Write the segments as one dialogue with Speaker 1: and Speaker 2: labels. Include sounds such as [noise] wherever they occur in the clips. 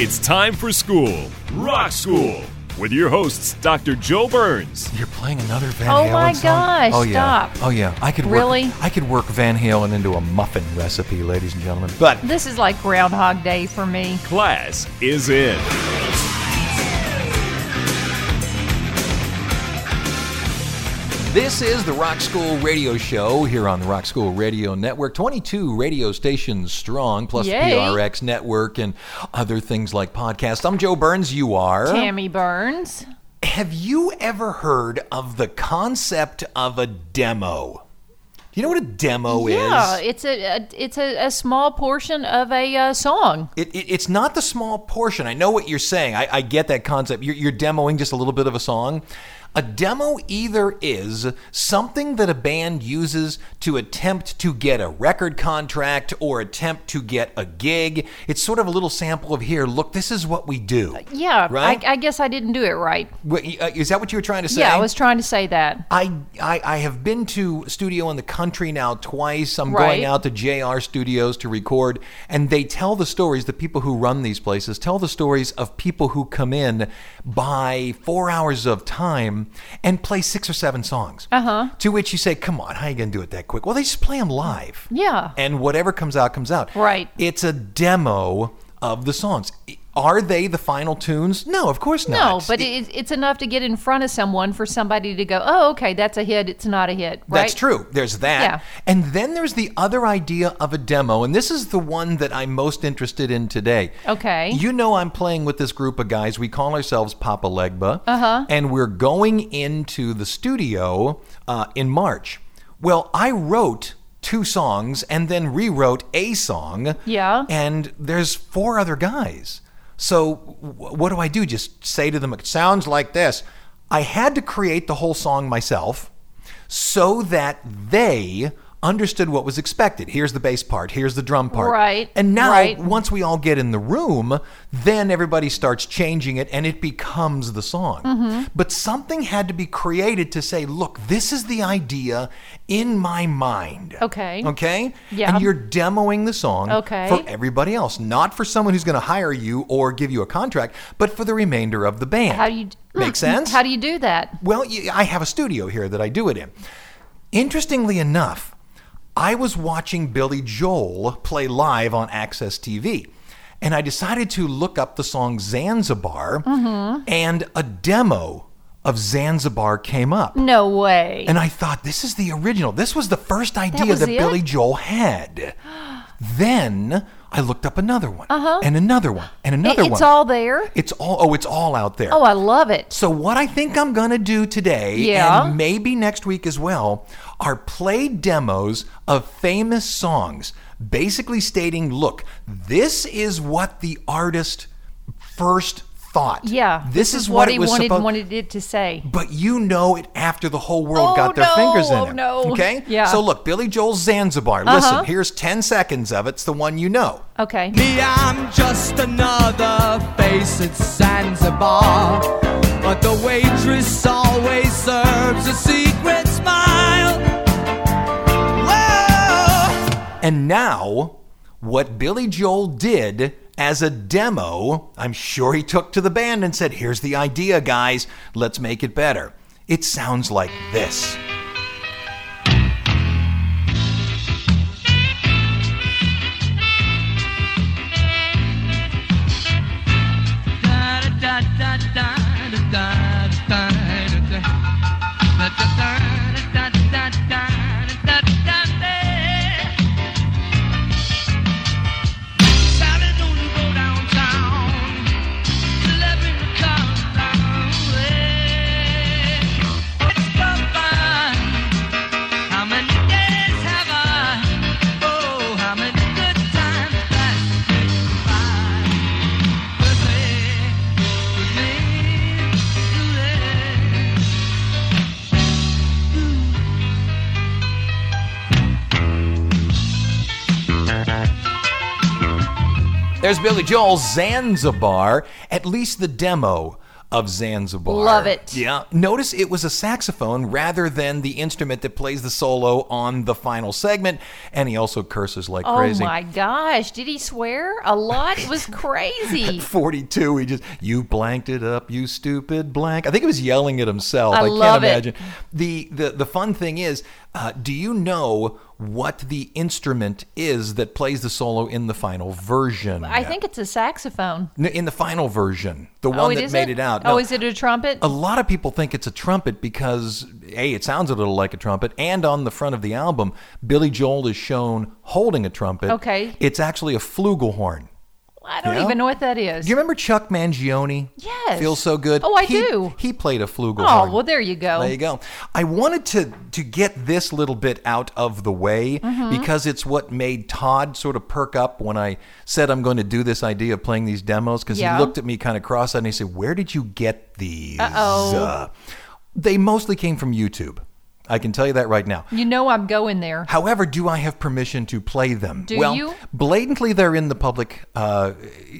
Speaker 1: It's time for school, Rock School, with your hosts, Dr. Joe Burns.
Speaker 2: You're playing another Van Halen.
Speaker 3: Oh
Speaker 2: Halen
Speaker 3: my
Speaker 2: song?
Speaker 3: gosh,
Speaker 2: Oh yeah.
Speaker 3: stop.
Speaker 2: Oh yeah. I could work,
Speaker 3: Really?
Speaker 2: I could work Van Halen into a muffin recipe, ladies and gentlemen. But
Speaker 3: This is like Groundhog Day for me.
Speaker 1: Class is in.
Speaker 2: This is the Rock School Radio Show here on the Rock School Radio Network. 22 radio stations strong, plus the PRX network and other things like podcasts. I'm Joe Burns. You are.
Speaker 3: Tammy Burns.
Speaker 2: Have you ever heard of the concept of a demo? Do you know what a demo
Speaker 3: Yeah,
Speaker 2: is?
Speaker 3: it's a, a it's a, a small portion of a uh, song.
Speaker 2: It, it, it's not the small portion. I know what you're saying. I, I get that concept. You're, you're demoing just a little bit of a song. A demo either is something that a band uses to attempt to get a record contract or attempt to get a gig. It's sort of a little sample of here, look, this is what we do.
Speaker 3: Yeah,
Speaker 2: Right?
Speaker 3: I, I guess I didn't do it right.
Speaker 2: Uh, Is that what you were trying to say?
Speaker 3: Yeah, I was trying to say that.
Speaker 2: I, I I have been to studio in the country now twice. I'm
Speaker 3: Right.
Speaker 2: going out to JR Studios to record, and they tell the stories. The people who run these places tell the stories of people who come in by four hours of time and play six or seven songs. Uh huh. To which you say, "Come on, how are you going to do it that quick?" Well, they just play them live.
Speaker 3: Yeah.
Speaker 2: And whatever comes out comes out.
Speaker 3: Right.
Speaker 2: It's a demo of the songs. Are they the final tunes? No, of course not.
Speaker 3: No, but it, it's enough to get in front of someone for somebody to go, oh, okay, that's a hit. It's not a hit. Right?
Speaker 2: That's true. There's that.
Speaker 3: Yeah.
Speaker 2: And then there's the other idea of a demo, and this is the one that I'm most interested in today.
Speaker 3: Okay.
Speaker 2: You know, I'm playing with this group of guys. We call ourselves Papa Legba. Uh-huh. And we're going into the studio uh, in March. Well, I wrote two songs and then rewrote a song.
Speaker 3: Yeah.
Speaker 2: And there's four other guys. So what do I do? Just say to them, it sounds like this. I had to create the whole song myself so that they understood what was expected. Here's the bass part, here's the drum part.
Speaker 3: Right,
Speaker 2: And now,
Speaker 3: right.
Speaker 2: once we all get in the room, then everybody starts changing it and it becomes the song.
Speaker 3: Mm-hmm.
Speaker 2: But something had to be created to say, look, this is the idea in my mind.
Speaker 3: Okay.
Speaker 2: Okay?
Speaker 3: Yeah.
Speaker 2: And you're demoing the song
Speaker 3: Okay.
Speaker 2: for everybody else, not for someone who's going to hire you or give you a contract, but for the remainder of the band.
Speaker 3: How do you
Speaker 2: Make sense?
Speaker 3: How do you do that?
Speaker 2: Well, I have a studio here that I do it in. Interestingly enough, I was watching Billy Joel play live on AXS TV. And I decided to look up the song Zanzibar,
Speaker 3: Mm-hmm.
Speaker 2: and a demo of Zanzibar came up.
Speaker 3: No way.
Speaker 2: And I thought, this is the original. This was the first idea
Speaker 3: was
Speaker 2: that. Billy Joel had. [gasps] then I looked up another one, and another one, and another
Speaker 3: Uh-huh.
Speaker 2: One.
Speaker 3: it's all there.
Speaker 2: It's all. Oh, it's all out there.
Speaker 3: Oh, I love it.
Speaker 2: So what I think I'm to do today
Speaker 3: Yeah.
Speaker 2: and maybe next week as well are played demos of famous songs basically stating, look, this is what the artist first thought.
Speaker 3: Yeah.
Speaker 2: This, is,
Speaker 3: what,
Speaker 2: what,
Speaker 3: he
Speaker 2: it was
Speaker 3: wanted
Speaker 2: supposed
Speaker 3: wanted it to say.
Speaker 2: but you know it after the whole world
Speaker 3: Oh,
Speaker 2: got their
Speaker 3: no,
Speaker 2: fingers in
Speaker 3: oh,
Speaker 2: it.
Speaker 3: no. [laughs]
Speaker 2: Okay?
Speaker 3: Yeah.
Speaker 2: So look, Billy Joel's Zanzibar.
Speaker 3: Uh-huh.
Speaker 2: Listen, here's 10 seconds of it. It's the one you know.
Speaker 3: Okay.
Speaker 4: Me, I'm just another face at Zanzibar. But the waitress always serves a secret smile.
Speaker 2: And now, what Billy Joel did as a demo, I'm sure he took to the band and said, Here's the idea, guys. Let's make it better. It sounds like this. There's Billy Joel's Zanzibar, at least the demo of Zanzibar.
Speaker 3: Love it.
Speaker 2: Yeah. Notice it was a saxophone rather than the instrument that plays the solo on the final segment, and he also curses like
Speaker 3: Oh
Speaker 2: crazy.
Speaker 3: Oh my gosh. Did he swear a lot? It was crazy. [laughs]
Speaker 2: 42, he just, you blanked it up, you stupid blank. I think he was yelling at himself.
Speaker 3: I
Speaker 2: can't
Speaker 3: love it.
Speaker 2: imagine. The, the, the fun thing is, uh, do you know what the instrument is that plays the solo in the final version?
Speaker 3: I think it's a saxophone.
Speaker 2: In the final version, the
Speaker 3: oh,
Speaker 2: one that made
Speaker 3: it?
Speaker 2: out.
Speaker 3: Oh, is it a trumpet?
Speaker 2: a lot of people think it's a trumpet because a it sounds a little like a trumpet, and on the front of the album, Billy Joel is shown holding a trumpet.
Speaker 3: Okay.
Speaker 2: it's actually a flugelhorn.
Speaker 3: I don't
Speaker 2: yeah.
Speaker 3: even know what that is.
Speaker 2: Do you remember Chuck Mangione?
Speaker 3: Yes.
Speaker 2: Feels so good.
Speaker 3: Oh, I
Speaker 2: He-
Speaker 3: do.
Speaker 2: He played a flugelhorn.
Speaker 3: Oh, well, there you go.
Speaker 2: There you go. I wanted to to get this little bit out of the way
Speaker 3: Mm-hmm.
Speaker 2: because it's what made Todd sort of perk up when I said I'm going to do this idea of playing these demos because
Speaker 3: Yeah.
Speaker 2: he looked at me kind of cross-eyed and he said, "Where did you get these?"
Speaker 3: Uh-oh.
Speaker 2: Uh, they mostly came from YouTube. I can tell you that right now.
Speaker 3: You know I'm going there.
Speaker 2: However, do I have permission to play them?
Speaker 3: Do
Speaker 2: well,
Speaker 3: you?
Speaker 2: blatantly, they're in the public, uh,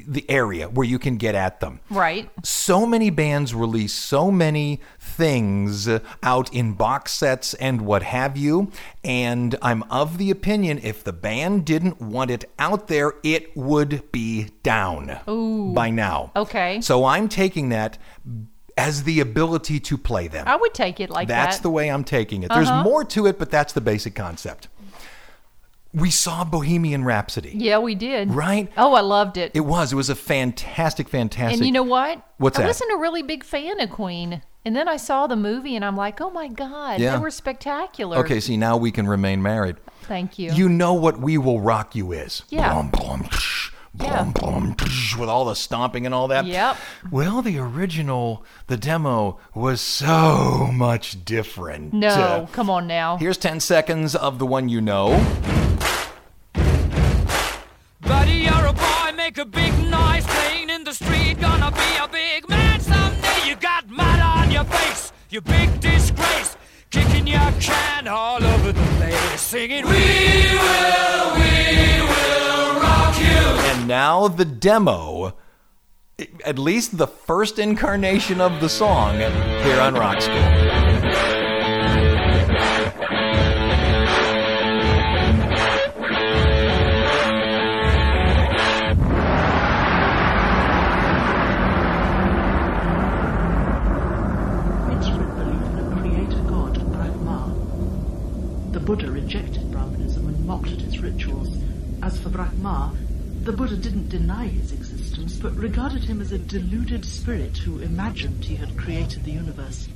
Speaker 2: the area where you can get at them.
Speaker 3: Right.
Speaker 2: So many bands release so many things out in box sets and what have you. And I'm of the opinion if the band didn't want it out there, it would be down by now.
Speaker 3: Okay.
Speaker 2: So I'm taking that as the ability to play them.
Speaker 3: I would take it like
Speaker 2: That's
Speaker 3: that. Uh-huh.
Speaker 2: the way I'm taking it. There's more to it, but that's the basic concept. We saw Bohemian Rhapsody.
Speaker 3: Yeah, we did.
Speaker 2: Right?
Speaker 3: Oh, I loved it.
Speaker 2: It was. It was a fantastic, fantastic.
Speaker 3: and you know what?
Speaker 2: What's
Speaker 3: I
Speaker 2: that?
Speaker 3: wasn't a really big fan of Queen. And then I saw the movie and I'm like, oh my God,
Speaker 2: Yeah.
Speaker 3: they were spectacular.
Speaker 2: Okay, see, now we can remain married.
Speaker 3: Thank you.
Speaker 2: You know what We Will Rock You is.
Speaker 3: Yeah.
Speaker 2: Blum, blum,
Speaker 3: Yeah.
Speaker 2: blum, blum, tsh, with all the stomping and all that.
Speaker 3: Yep.
Speaker 2: Well, the original, the demo, was so much different.
Speaker 3: no,
Speaker 2: Uh,
Speaker 3: come on now.
Speaker 2: here's 10 seconds of the one you know.
Speaker 5: Buddy, you're a boy, make a big noise playing in the street. Gonna be a big man someday. You got mud on your face, you big disgrace. Kicking your can all over the place, singing, We will, we
Speaker 2: now the demo, at least the first incarnation of the song here on Rock School.
Speaker 6: Buddha rejected Brahmanism and mocked at its rituals. As for Brahma, the Buddha didn't deny his existence, but regarded him as a deluded spirit who imagined he had created the universe.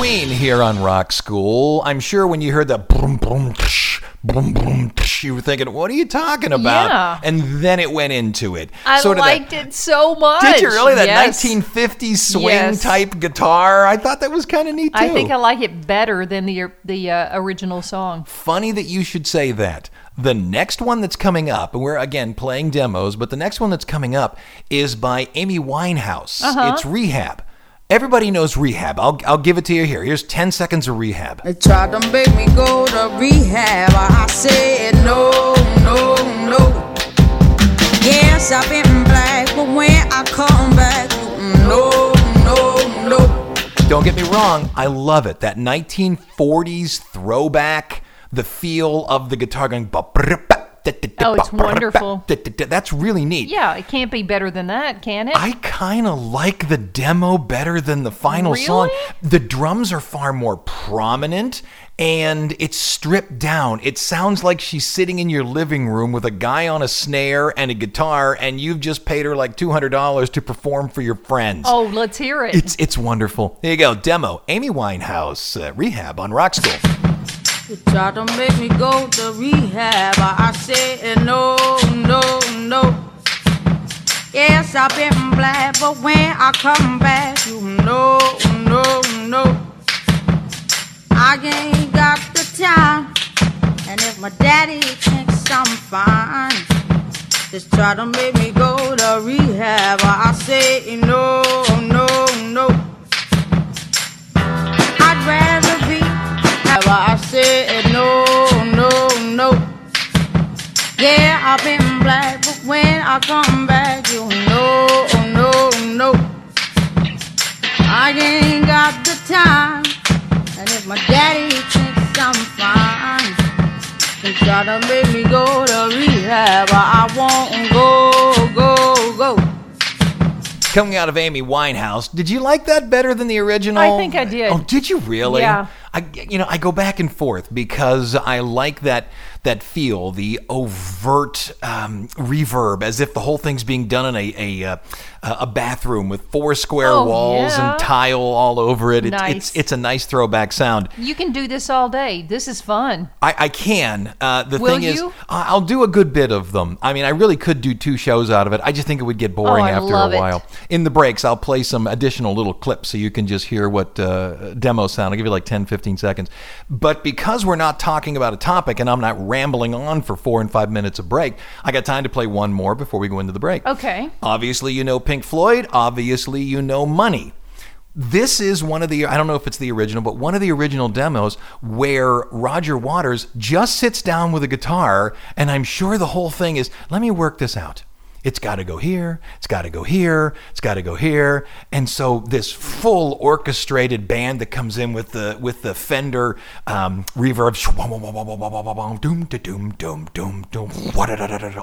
Speaker 2: Queen here on Rock School, I'm sure when you heard the boom, boom, tsh, boom, boom, tsh, you were thinking, what are you talking about?
Speaker 3: Yeah.
Speaker 2: And then it went into it.
Speaker 3: I
Speaker 2: Sort of that-
Speaker 3: liked it so much.
Speaker 2: Did you really? That
Speaker 3: Yes.
Speaker 2: 1950s swing
Speaker 3: Yes.
Speaker 2: type guitar? I thought that was kind of neat too.
Speaker 3: I think I like it better than the the uh, original song.
Speaker 2: Funny that you should say that. The next one that's coming up, and we're again playing demos, but the next one that's coming up is by Amy Winehouse.
Speaker 3: Uh-huh.
Speaker 2: It's Rehab. Everybody knows Rehab. I'll, I'll give it to you here. Here's 10 seconds of Rehab.
Speaker 7: They tried to make me go to rehab. I said no, no, no. Yes, I've been black, but when I come back, no, no, no.
Speaker 2: Don't get me wrong, I love it. That 1940s throwback, the feel of the guitar going. ba- brr- ba-
Speaker 3: Oh, it's [laughs] wonderful.
Speaker 2: That's really neat.
Speaker 3: Yeah, it can't be better than that, can it?
Speaker 2: I kind of like the demo better than the final song. The drums are far more prominent and it's stripped down. It sounds like she's sitting in your living room with a guy on a snare and a guitar, and you've just paid her like $200 to perform for your friends.
Speaker 3: oh, let's hear it.
Speaker 2: It's, it's wonderful. There you go. Demo Amy Winehouse, uh, Rehab on Rock School.
Speaker 7: You tried to make me go to rehab. I said no, no, no. Yes, I've been black, but when I come back, you know, no, no. I ain't got the time. And if my daddy thinks I'm fine, just try to make me go to rehab. I say no, no, no. I said no, no, no. Yeah, I've been black, but when I come back, you know, oh no, no. I ain't got the time, and if my daddy thinks I'm fine, he to make me go to rehab. but I won't go.
Speaker 2: Coming out of Amy Winehouse, did you like that better than the original?
Speaker 3: I think I did.
Speaker 2: Oh, did you really?
Speaker 3: Yeah.
Speaker 2: I, you know, I go back and forth because I like that that feel, the overt um, reverb, as if the whole thing's being done in a a, uh, a bathroom with four square
Speaker 3: Oh,
Speaker 2: walls
Speaker 3: yeah.
Speaker 2: and tile all over it. It's,
Speaker 3: Nice.
Speaker 2: it's it's a nice throwback sound.
Speaker 3: you can do this all day. This is fun.
Speaker 2: I, I can. Uh, the
Speaker 3: Will
Speaker 2: thing is,
Speaker 3: you?
Speaker 2: I- I'll do a good bit of them. I mean, I really could do two shows out of it. I just think it would get boring
Speaker 3: Oh,
Speaker 2: after a
Speaker 3: it.
Speaker 2: while. In the breaks, I'll play some additional little clips so you can just hear what uh, demos sound. I'll give you like 10, 15 seconds. But because we're not talking about a topic and I'm not rambling on for four and five minutes of break, I got time to play one more before we go into the break.
Speaker 3: Okay.
Speaker 2: Obviously, you know Pink Floyd. Obviously, you know Money. This is one of the, I don't know if it's the original, but one of the original demos where Roger Waters just sits down with a guitar, and I'm sure the whole thing is, let me work this out. It's got to go here, it's got to go here, it's got to go here. And so this full orchestrated band that comes in with the with the Fender um, reverb, doom doom doom doom doom,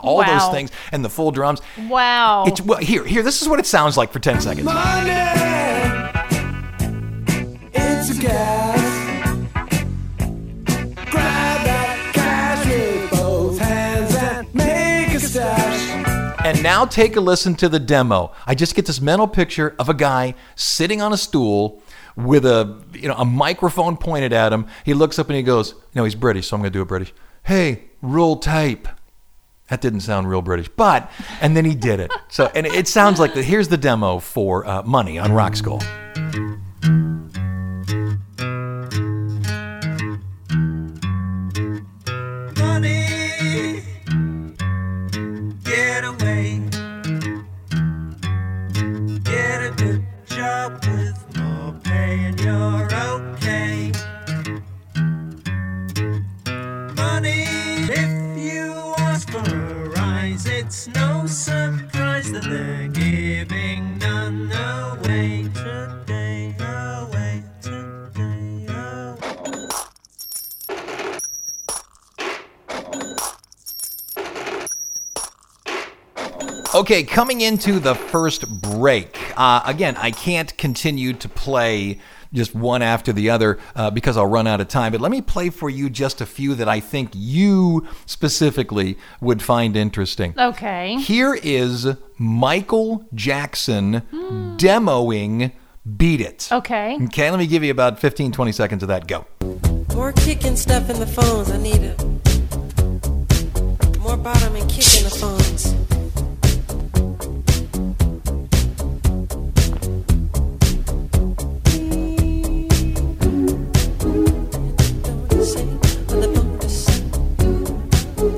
Speaker 2: all those things, and the full drums.
Speaker 3: Wow.
Speaker 2: It's well, here, here. This is what it sounds like for ten seconds.
Speaker 4: It's a gas. And
Speaker 2: now take a listen to the demo. I just get this mental picture of a guy sitting on a stool with a you know a microphone pointed at him. He looks up and he goes, "No, he's British, so I'm going to do a British. Hey, roll tape." That didn't sound real British, but and then he did it. So and it sounds like the here's the demo for uh, Money on Rock School.
Speaker 4: Okay,
Speaker 2: coming into the first break. Uh, again, I can't continue to play just one after the other uh, because I'll run out of time. But let me play for you just a few that I think you specifically would find interesting.
Speaker 3: okay.
Speaker 2: Here is Michael Jackson demoing Beat It.
Speaker 3: Okay.
Speaker 2: Okay, let me give you about 15, 20 seconds of that. Go.
Speaker 8: More kicking stuff in the phones. I need it. More bottom and kick in the phones.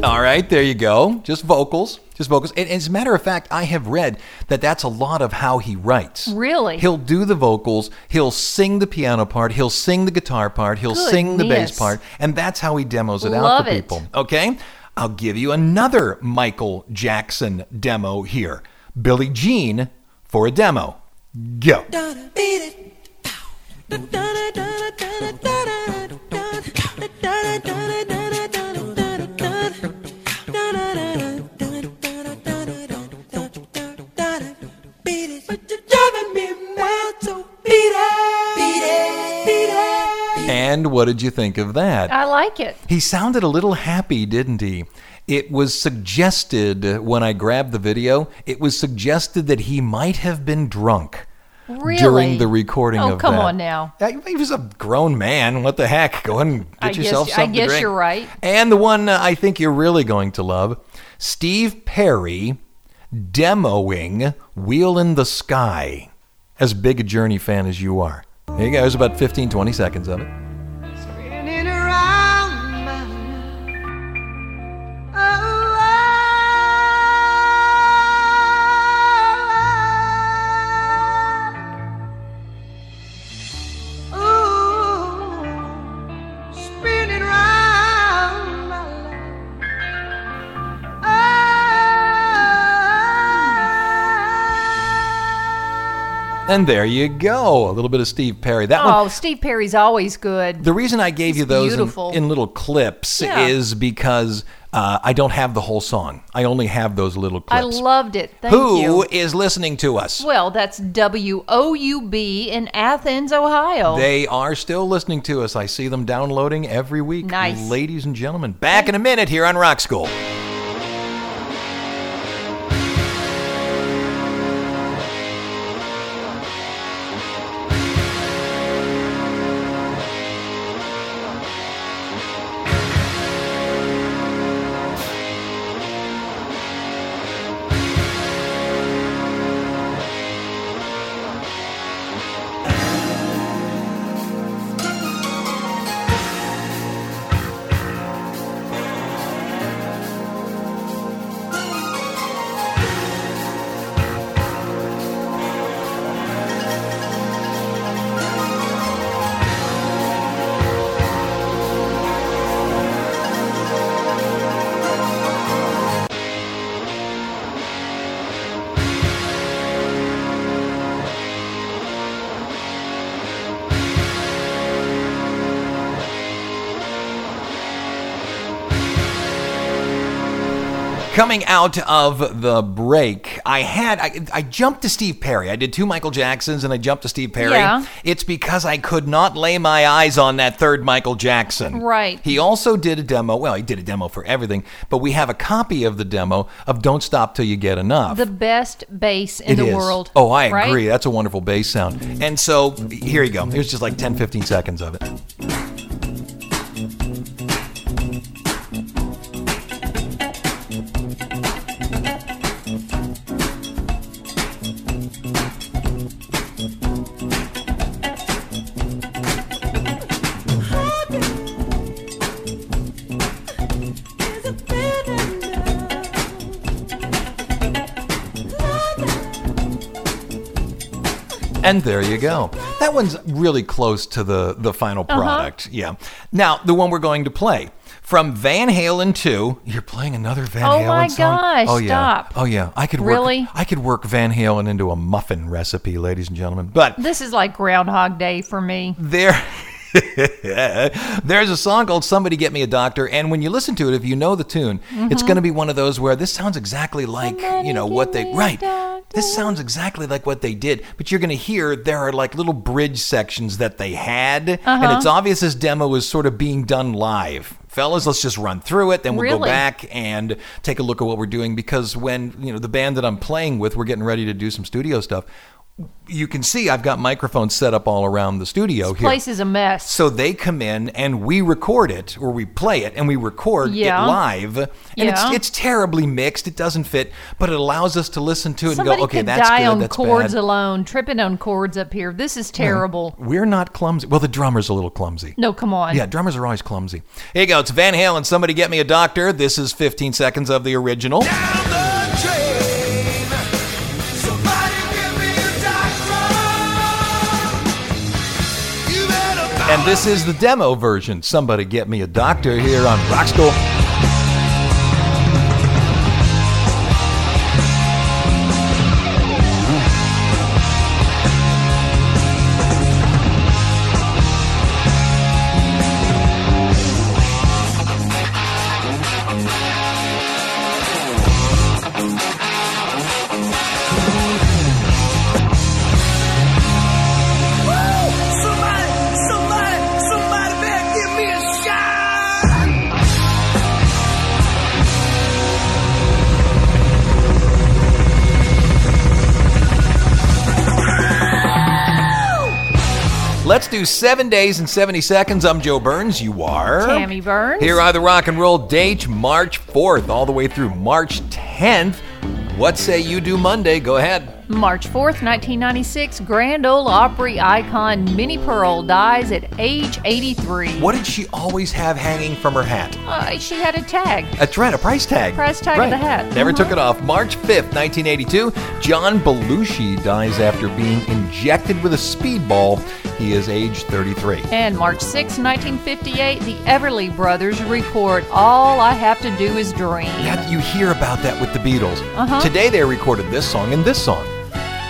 Speaker 2: All right, there you go. Just vocals, just vocals. And as a matter of fact, I have read that that's a lot of how he writes.
Speaker 3: Really?
Speaker 2: He'll do the vocals, he'll sing the piano part, he'll sing the guitar part, he'll sing the bass
Speaker 3: Goodness.
Speaker 2: part, and that's how he demos it out
Speaker 3: Love
Speaker 2: for
Speaker 3: it.
Speaker 2: people. Okay? I'll give you another Michael Jackson demo here. Billie Jean for a demo. Go. And what did you think of that?
Speaker 3: I like it.
Speaker 2: He sounded a little happy, didn't he? It was suggested when I grabbed the video, it was suggested that he might have been drunk
Speaker 3: Really?
Speaker 2: during the recording
Speaker 3: Oh,
Speaker 2: of
Speaker 3: come
Speaker 2: that.
Speaker 3: on now.
Speaker 2: Uh, He was a grown man. What the heck? Go ahead and get
Speaker 3: I guess-
Speaker 2: yourself
Speaker 3: I
Speaker 2: something to
Speaker 3: guess you're right.
Speaker 2: And the one uh, I think you're really going to love Steve Perry demoing Wheel in the Sky. As big a Journey fan as you are. Here you go. There's about 15, 20 seconds of it. And there you go. A little bit of Steve Perry. That one
Speaker 3: Oh, Steve Perry's always good.
Speaker 2: The reason I gave you those in, in little clips
Speaker 3: Yeah.
Speaker 2: is because uh, I don't have the whole song. I only have those little clips.
Speaker 3: I loved it. Thank
Speaker 2: Who
Speaker 3: you.
Speaker 2: is listening to us?
Speaker 3: Well, that's W O U B in Athens, Ohio.
Speaker 2: They are still listening to us. I see them downloading every week.
Speaker 3: Nice.
Speaker 2: Ladies and gentlemen, back in a minute here on Rock School. Coming out of the break, I had I, I jumped to Steve Perry. I did two Michael Jacksons and I jumped to Steve Perry.
Speaker 3: Yeah.
Speaker 2: It's because I could not lay my eyes on that third Michael Jackson.
Speaker 3: Right.
Speaker 2: He also did a demo. Well, he did a demo for everything, but we have a copy of the demo of "Don't Stop Till You Get Enough."
Speaker 3: the best bass in
Speaker 2: It
Speaker 3: the
Speaker 2: is.
Speaker 3: world.
Speaker 2: Oh, I
Speaker 3: right?
Speaker 2: agree. That's a wonderful bass sound. And so here you go. Here's just like 10, 15 seconds of it. And there you go. That one's really close to the the final
Speaker 3: Uh-huh.
Speaker 2: product. Yeah. Now, the one we're going to play from Van Halen 2. You're playing another Van Halen.
Speaker 3: Oh
Speaker 2: Halen
Speaker 3: my
Speaker 2: song?
Speaker 3: gosh,
Speaker 2: Oh yeah.
Speaker 3: stop.
Speaker 2: Oh yeah. I could work
Speaker 3: Really?
Speaker 2: I could work Van Halen into a muffin recipe, ladies and gentlemen. But
Speaker 3: This is like Groundhog Day for me.
Speaker 2: there [laughs] there's a song called somebody get me a doctor and when you listen to it if you know the tune it's
Speaker 3: Mhm.
Speaker 2: going to be one of those where this sounds exactly like you know what they right this sounds exactly like what they did but you're going to hear there are like little bridge sections that they had and
Speaker 3: Uh-huh.
Speaker 2: it's obvious this demo is sort of being done live fellas let's just run through it then we'll go back and take a look at what we're doing because when you know the band that i'm playing with we're getting ready to do some studio stuff you can see I've got microphones set up all around the studio here.
Speaker 3: Place is a mess.
Speaker 2: So they come in and we record it, or we play it and we record
Speaker 3: Yeah.
Speaker 2: it live, and it's
Speaker 3: Yeah.
Speaker 2: it's terribly mixed. It doesn't fit, but it allows us to listen to it
Speaker 3: Somebody
Speaker 2: and go, okay,
Speaker 3: could
Speaker 2: that's
Speaker 3: die
Speaker 2: good,
Speaker 3: on
Speaker 2: that's
Speaker 3: chords
Speaker 2: bad.
Speaker 3: alone, tripping on chords up here. This is terrible.
Speaker 2: We're not clumsy. Well, the drummer's a little clumsy.
Speaker 3: No, come on.
Speaker 2: Yeah, drummers are always clumsy. Here you go. It's Van Halen. Somebody get me a doctor. This is 15 seconds of the original. And this is the demo version. Somebody get me a doctor here on Rock School. Let's do seven days and 70 seconds. I'm Joe Burns. You are?
Speaker 3: Tammy Burns.
Speaker 2: Here are the rock and roll dates March 4th all the way through March 10th. What say you do Monday? Go ahead.
Speaker 3: March 4th, 1996, Grand Ole Opry icon Minnie Pearl dies at age 83.
Speaker 2: What did she always have hanging from her hat?
Speaker 3: Uh, she had a tag.
Speaker 2: That's right, a price tag.
Speaker 3: Price tag of the hat.
Speaker 2: Never
Speaker 3: Mhm.
Speaker 2: took it off. March 5th, 1982, John Belushi dies after being injected with a speedball. He is age 33.
Speaker 3: And March 6, 1958, the Everly Brothers record All I Have to Do Is Dream.
Speaker 2: That you hear about that with the Beatles.
Speaker 3: Uh-huh.
Speaker 2: Today they recorded this song and this song.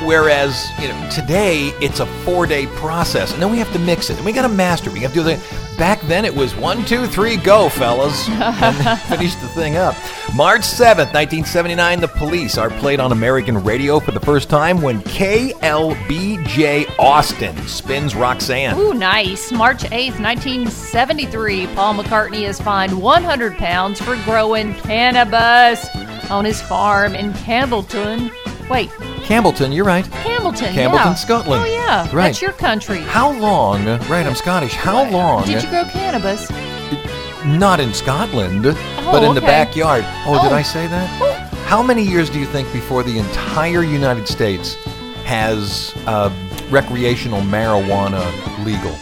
Speaker 2: Whereas, you know, today it's a four-day process, and then we have to mix it, and we got to master. it. We have to do the. Back then it was one, two, three, go, fellas, and [laughs] finish the thing up. March seventh, nineteen seventy-nine, the Police are played on American radio for the first time when KLBJ Austin spins Roxanne.
Speaker 3: Ooh, nice. March 8th, 1973, Paul McCartney is fined 100 pounds for growing cannabis on his farm in Campbeltown. Wait,
Speaker 2: Campbeltown, you're right.
Speaker 3: Campbeltown.
Speaker 2: Campbeltown,
Speaker 3: yeah.
Speaker 2: Scotland.
Speaker 3: Oh, yeah.
Speaker 2: Right.
Speaker 3: That's your country.
Speaker 2: How long? Right, I'm Scottish. How long?
Speaker 3: Did you grow cannabis?
Speaker 2: Not in Scotland, but in the backyard. Oh, did
Speaker 3: Oh.
Speaker 2: I say that? How many years do you think before the entire United States has uh, recreational marijuana legal?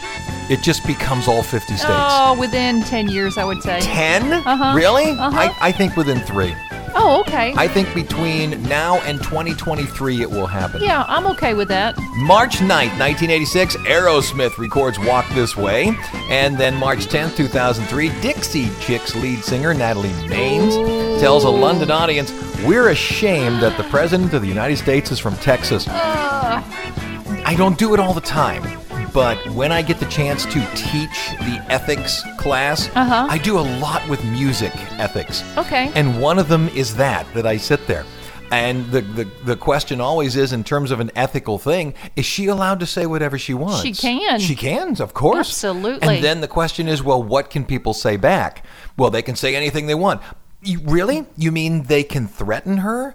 Speaker 2: It just becomes all 50 states.
Speaker 3: Oh, within 10 years, I would say.
Speaker 2: 10?
Speaker 3: Uh-huh.
Speaker 2: Really?
Speaker 3: Uh-huh.
Speaker 2: I, I think within three.
Speaker 3: Oh, okay.
Speaker 2: I think between now and 2023 it will happen.
Speaker 3: yeah, I'm okay with that.
Speaker 2: March 9th, 1986, Aerosmith records Walk This Way. And then March 10th, 2003, Dixie Chicks lead singer Natalie Maines tells a London audience, We're ashamed that the President of the United States is from Texas. I don't do it all the time. But when I get the chance to teach the ethics class,
Speaker 3: Uh-huh.
Speaker 2: I do a lot with music ethics.
Speaker 3: Okay.
Speaker 2: And one of them is that, that I sit there. And the, the, the question always is, in terms of an ethical thing, is she allowed to say whatever she wants?
Speaker 3: She can.
Speaker 2: She can, of course.
Speaker 3: Absolutely.
Speaker 2: And then the question is, well, what can people say back? Well, they can say anything they want. You, really? You mean they can threaten her?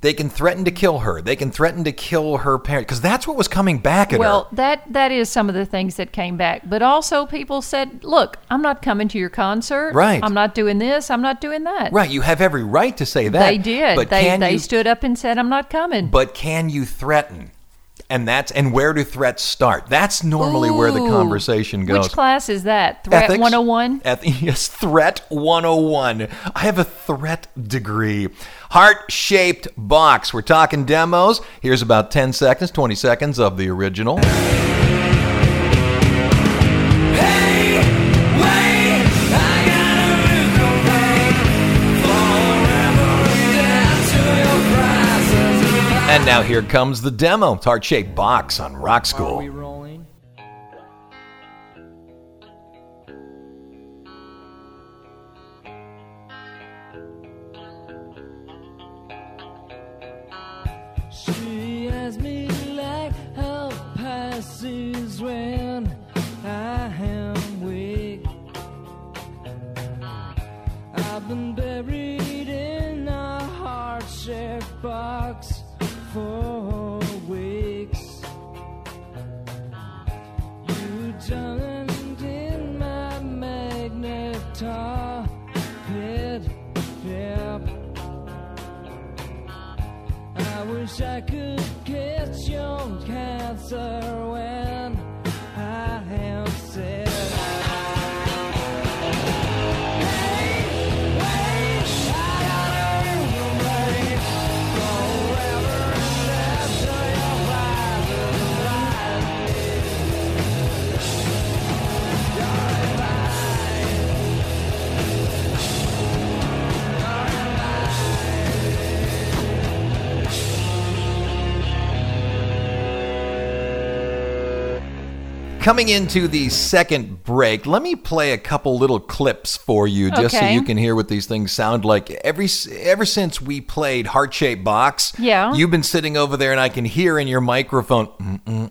Speaker 2: They can threaten to kill her. They can threaten to kill her parents because that's what was coming back at
Speaker 3: Well,
Speaker 2: her.
Speaker 3: that that is some of the things that came back. But also people said, "Look, I'm not coming to your concert.
Speaker 2: Right.
Speaker 3: I'm not doing this. I'm not doing that."
Speaker 2: Right, you have every right to say that.
Speaker 3: They did.
Speaker 2: But
Speaker 3: they
Speaker 2: can
Speaker 3: they
Speaker 2: you,
Speaker 3: stood up and said, "I'm not coming."
Speaker 2: But can you threaten? And that's and where do threats start? That's normally where the conversation goes.
Speaker 3: Which class is that? Threat
Speaker 2: Ethics?
Speaker 3: 101?
Speaker 2: Eth- [laughs] yes, Threat 101. I have a threat degree. Heart shaped box. We're talking demos. Here's about 10 seconds, 20 seconds of the original. Now here comes the demo. Heart shaped box on Rock School. Coming into the second break, let me play a couple little clips for you, just so you can hear what these things sound like. Every ever since we played Heart Shaped Box,
Speaker 3: Yeah.
Speaker 2: you've been sitting over there, and I can hear in your microphone. "Mm, mm,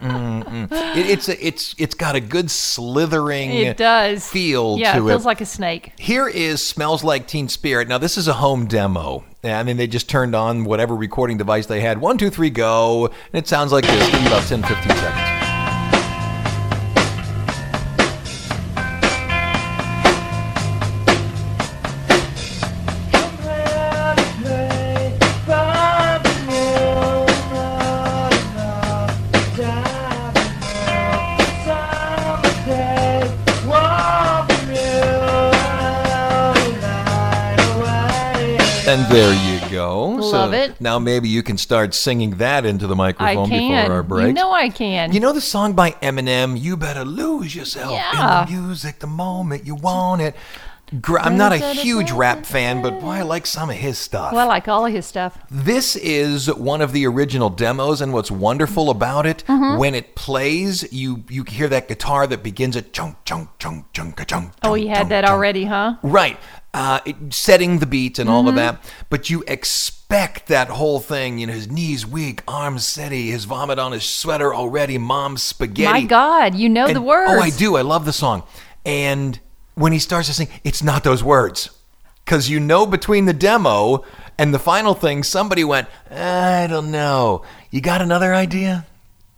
Speaker 2: mm, It, it's a, it's it's got a good slithering
Speaker 3: It does.
Speaker 2: feel
Speaker 3: Yeah, it feels
Speaker 2: it.
Speaker 3: like a snake.
Speaker 2: Here is Smells Like Teen Spirit. Now, this is a home demo. I mean, they just turned on whatever recording device they had. One, two, three, go. And it sounds like this. Me about 10, 15 seconds. There you go.
Speaker 3: Love
Speaker 2: so
Speaker 3: it.
Speaker 2: Now maybe you can start singing that into the microphone before our break.
Speaker 3: You know I can.
Speaker 2: You know the song by Eminem, You Better Lose Yourself
Speaker 3: Yeah.
Speaker 2: in the Music the moment you want it. Gr- I'm not a huge rap fan, but boy, I like some of his stuff.
Speaker 3: well, I like all of his stuff.
Speaker 2: This is one of the original demos, and what's wonderful about it,
Speaker 3: Mm-hmm.
Speaker 2: when it plays, you you hear that guitar that begins at chunk chunk chunk chunk chunk.
Speaker 3: Oh, you had that already, huh?
Speaker 2: Right, uh, it, setting the beat and all
Speaker 3: Mm-hmm.
Speaker 2: of that, but you expect that whole thing. You know, his knees weak, arms steady, his vomit on his sweater already, mom's spaghetti.
Speaker 3: My God, you know the
Speaker 2: And-
Speaker 3: words.
Speaker 2: Oh, I do. I love the song. And when he starts to sing, it's not those words. Because you know between the demo and the final thing, somebody went, I don't know. You got another idea?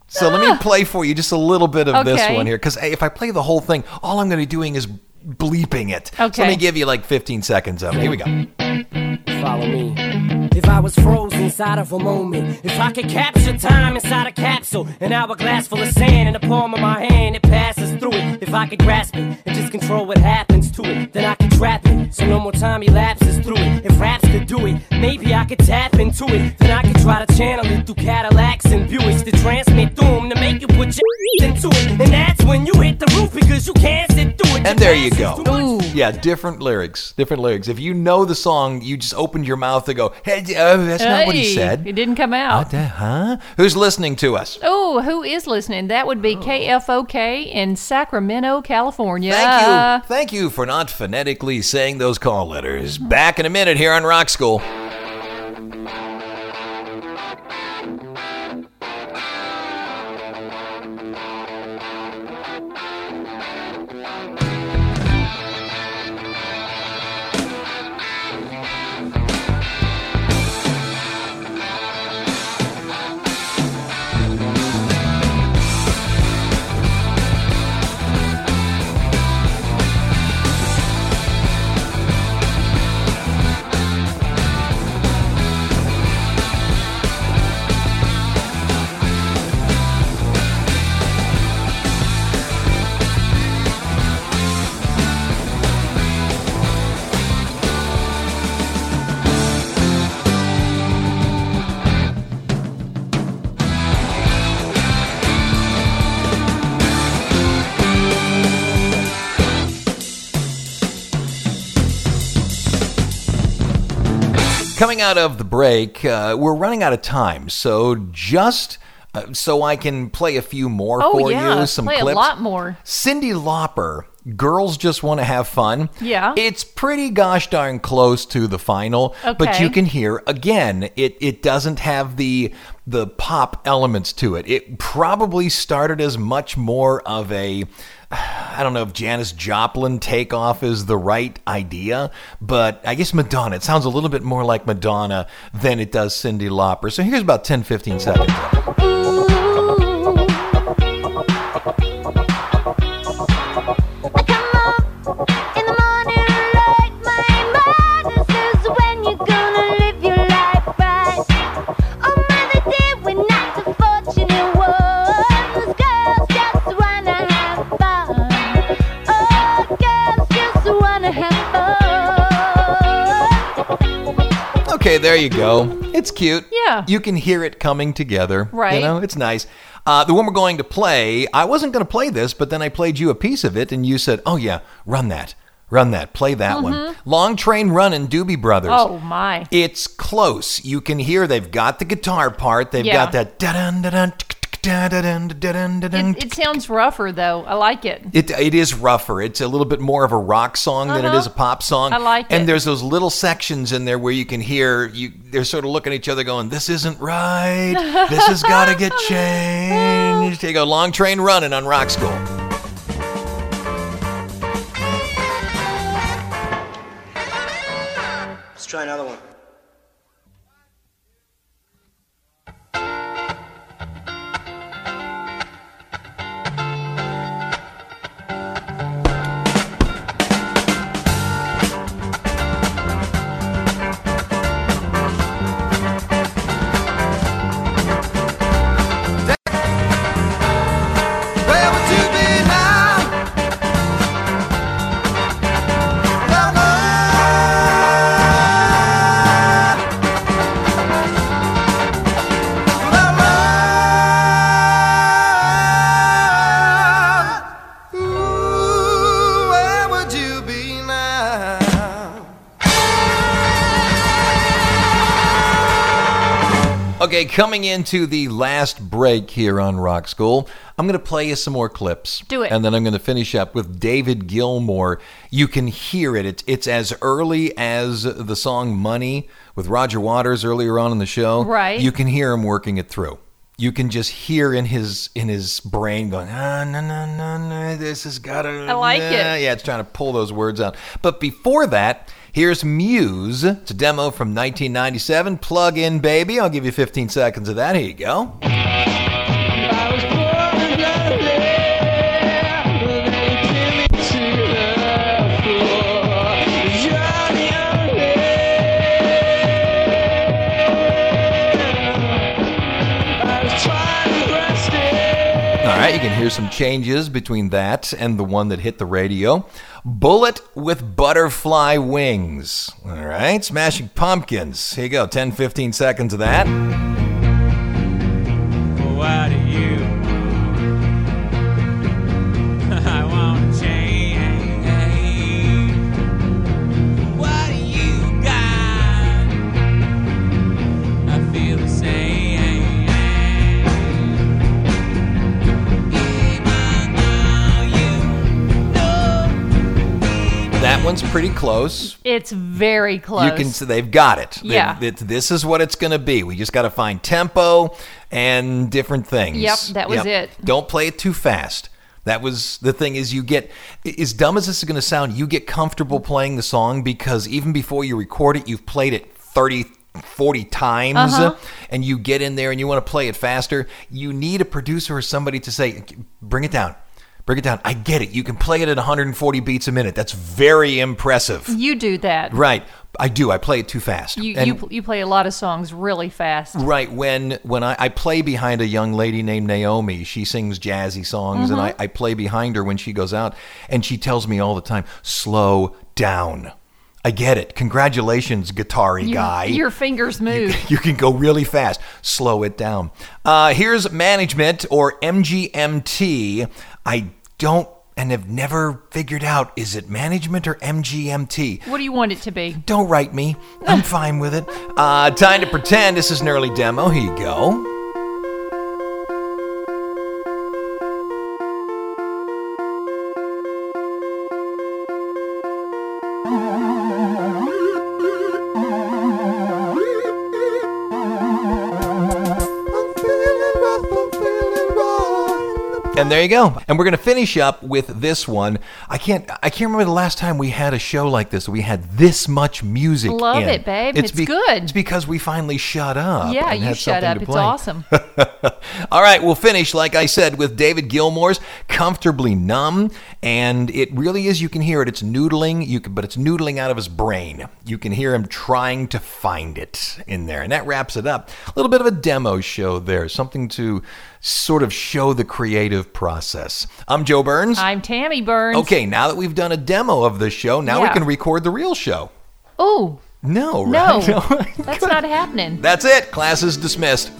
Speaker 2: So let me play for you just a little bit of this
Speaker 3: Ah.
Speaker 2: One here. Because if I play the whole thing, all I'm going to be doing is bleeping it. So let me give you like 15 seconds of it. Here we go.
Speaker 9: Follow me. If I was frozen inside of a moment, if I could capture time inside a capsule, an hourglass full of sand in the palm of my hand, it passes through it. If I could grasp it and just control what happens to it, then I could trap it. So no more time elapses through it. If raps could do it, maybe I could tap into it. Then I could try to channel it through Cadillacs and Buicks to transmit through 'em to make you put your [laughs] into it. And that's when you hit the roof because you can't sit.
Speaker 2: And there you go.
Speaker 3: Ooh.
Speaker 2: Yeah, different lyrics. Different lyrics. If you know the song, you just opened your mouth to go, hey, uh, that's not what he said.
Speaker 3: It didn't come out.
Speaker 2: What the, huh? Who's listening to us?
Speaker 3: Oh, who is listening? That would be KFOK in Sacramento, California.
Speaker 2: Thank you. Thank you for not phonetically saying those call letters. Back in a minute here on Rock School. Coming out of the break, uh, we're running out of time. So just uh, so I can play a few more
Speaker 3: Oh,
Speaker 2: for
Speaker 3: yeah.
Speaker 2: you, some
Speaker 3: Play a lot more.
Speaker 2: Cyndi Lauper, Girls Just Want to Have Fun.
Speaker 3: Yeah.
Speaker 2: It's pretty gosh darn close to the final, but you can hear again, it it doesn't have the the pop elements to it. It probably started as much more of a I don't know if Janis Joplin takeoff is the right idea, but I guess Madonna. It sounds a little bit more like Madonna than it does Cyndi Lauper. So here's about 10, 15 seconds. There you go. It's cute.
Speaker 3: Yeah.
Speaker 2: You can hear it coming together.
Speaker 3: Right.
Speaker 2: You know, it's nice. Uh, the one we're going to play, I wasn't going to play this, but then I played you a piece of it, and you said, "Oh yeah, run that, run that, play that one." Long Train Running, Doobie Brothers.
Speaker 3: Mm-hmm. Oh, my.
Speaker 2: It's close. You can hear they've got the guitar part. They've
Speaker 3: Yeah.
Speaker 2: got that da dun da dun
Speaker 3: It, it sounds rougher though. I like it.
Speaker 2: It, it is rougher. It's a little bit more of a rock song than it
Speaker 3: Uh-huh.
Speaker 2: is a pop song.
Speaker 3: I like
Speaker 2: and
Speaker 3: it.
Speaker 2: there's those little sections in there where you can hear you. They're sort of looking at each other, going, "This isn't right. This has got to get [laughs] changed." There you go, long train running on Rock School.
Speaker 10: Let's try another one.
Speaker 2: Okay, coming into the last break here on Rock School, I'm going to play you some more clips.
Speaker 3: Do it.
Speaker 2: And then I'm going to finish up with David Gilmour. You can hear it. It's, it's as early as the song Money with Roger Waters earlier on in the show.
Speaker 3: Right.
Speaker 2: You can hear him working it through. You can just hear in his in his brain going, ah, no, no, no, no, this has got to.
Speaker 3: I like it.
Speaker 2: Yeah, it's trying to pull those words out. But before that, here's Muse. It's a demo from 1997. Plug in, baby. I'll give you 15 seconds of that. Here you go. Can hear some changes between that and the one that hit the radio. Bullet with butterfly wings. All right, Smashing Pumpkins. Here you go, 10, 15 seconds of that. Pretty close.
Speaker 3: It's very close.
Speaker 2: You can see they've got it.
Speaker 3: Yeah.
Speaker 2: it- this is what it's going to be. We just got to find tempo and different things.
Speaker 3: Yep, that was it.
Speaker 2: Don't play it too fast. That was the thing is you get as dumb as this is going to sound, you get comfortable playing the song because even before you record it, you've played it 30 40 times
Speaker 3: Uh-huh.
Speaker 2: and you get in there and you want to play it faster, you need a producer or somebody to say bring it down. Bring it down. I get it. You can play it at 140 beats a minute. That's very impressive.
Speaker 3: You do that.
Speaker 2: Right. I do. I play it too fast.
Speaker 3: You,
Speaker 2: And-
Speaker 3: you you play a lot of songs really fast.
Speaker 2: Right when when I, I play behind a young lady named Naomi, she sings jazzy songs, and I,
Speaker 3: Mm-hmm.
Speaker 2: I play behind her when she goes out, and she tells me all the time, "Slow down." I get it. Congratulations, guitar guy.
Speaker 3: Your fingers move. [laughs]
Speaker 2: You can go really fast. Slow it down. Uh, here's management or MGMT. I don't and have never figured out is it management or MGMT.
Speaker 3: what do you want it to be?
Speaker 2: Don't write me. I'm [laughs] fine with it. Uh, time to pretend. This is an early demo. Here you go. And there you go. And we're going to finish up with this one. I can't I can't remember the last time we had a show like this. We had this much music.
Speaker 3: Love
Speaker 2: in.
Speaker 3: it, babe. It's good.
Speaker 2: It's because we finally shut up.
Speaker 3: yeah, you shut up. It's awesome. [laughs]
Speaker 2: All right, we'll finish, like I said, with David Gilmour's Comfortably Numb. And it really is, you can hear it. It's noodling, you can, but it's noodling out of his brain. You can hear him trying to find it in there. And that wraps it up. A little bit of a demo show there, something to sort of show the creative process. I'm Joe Burns.
Speaker 3: I'm Tammy Burns.
Speaker 2: Okay, now that we've done a demo of the show, now we can record the real show.
Speaker 3: Oh,
Speaker 2: No,
Speaker 3: no.
Speaker 2: right? [laughs]
Speaker 3: That's not happening.
Speaker 2: That's it. Class is dismissed.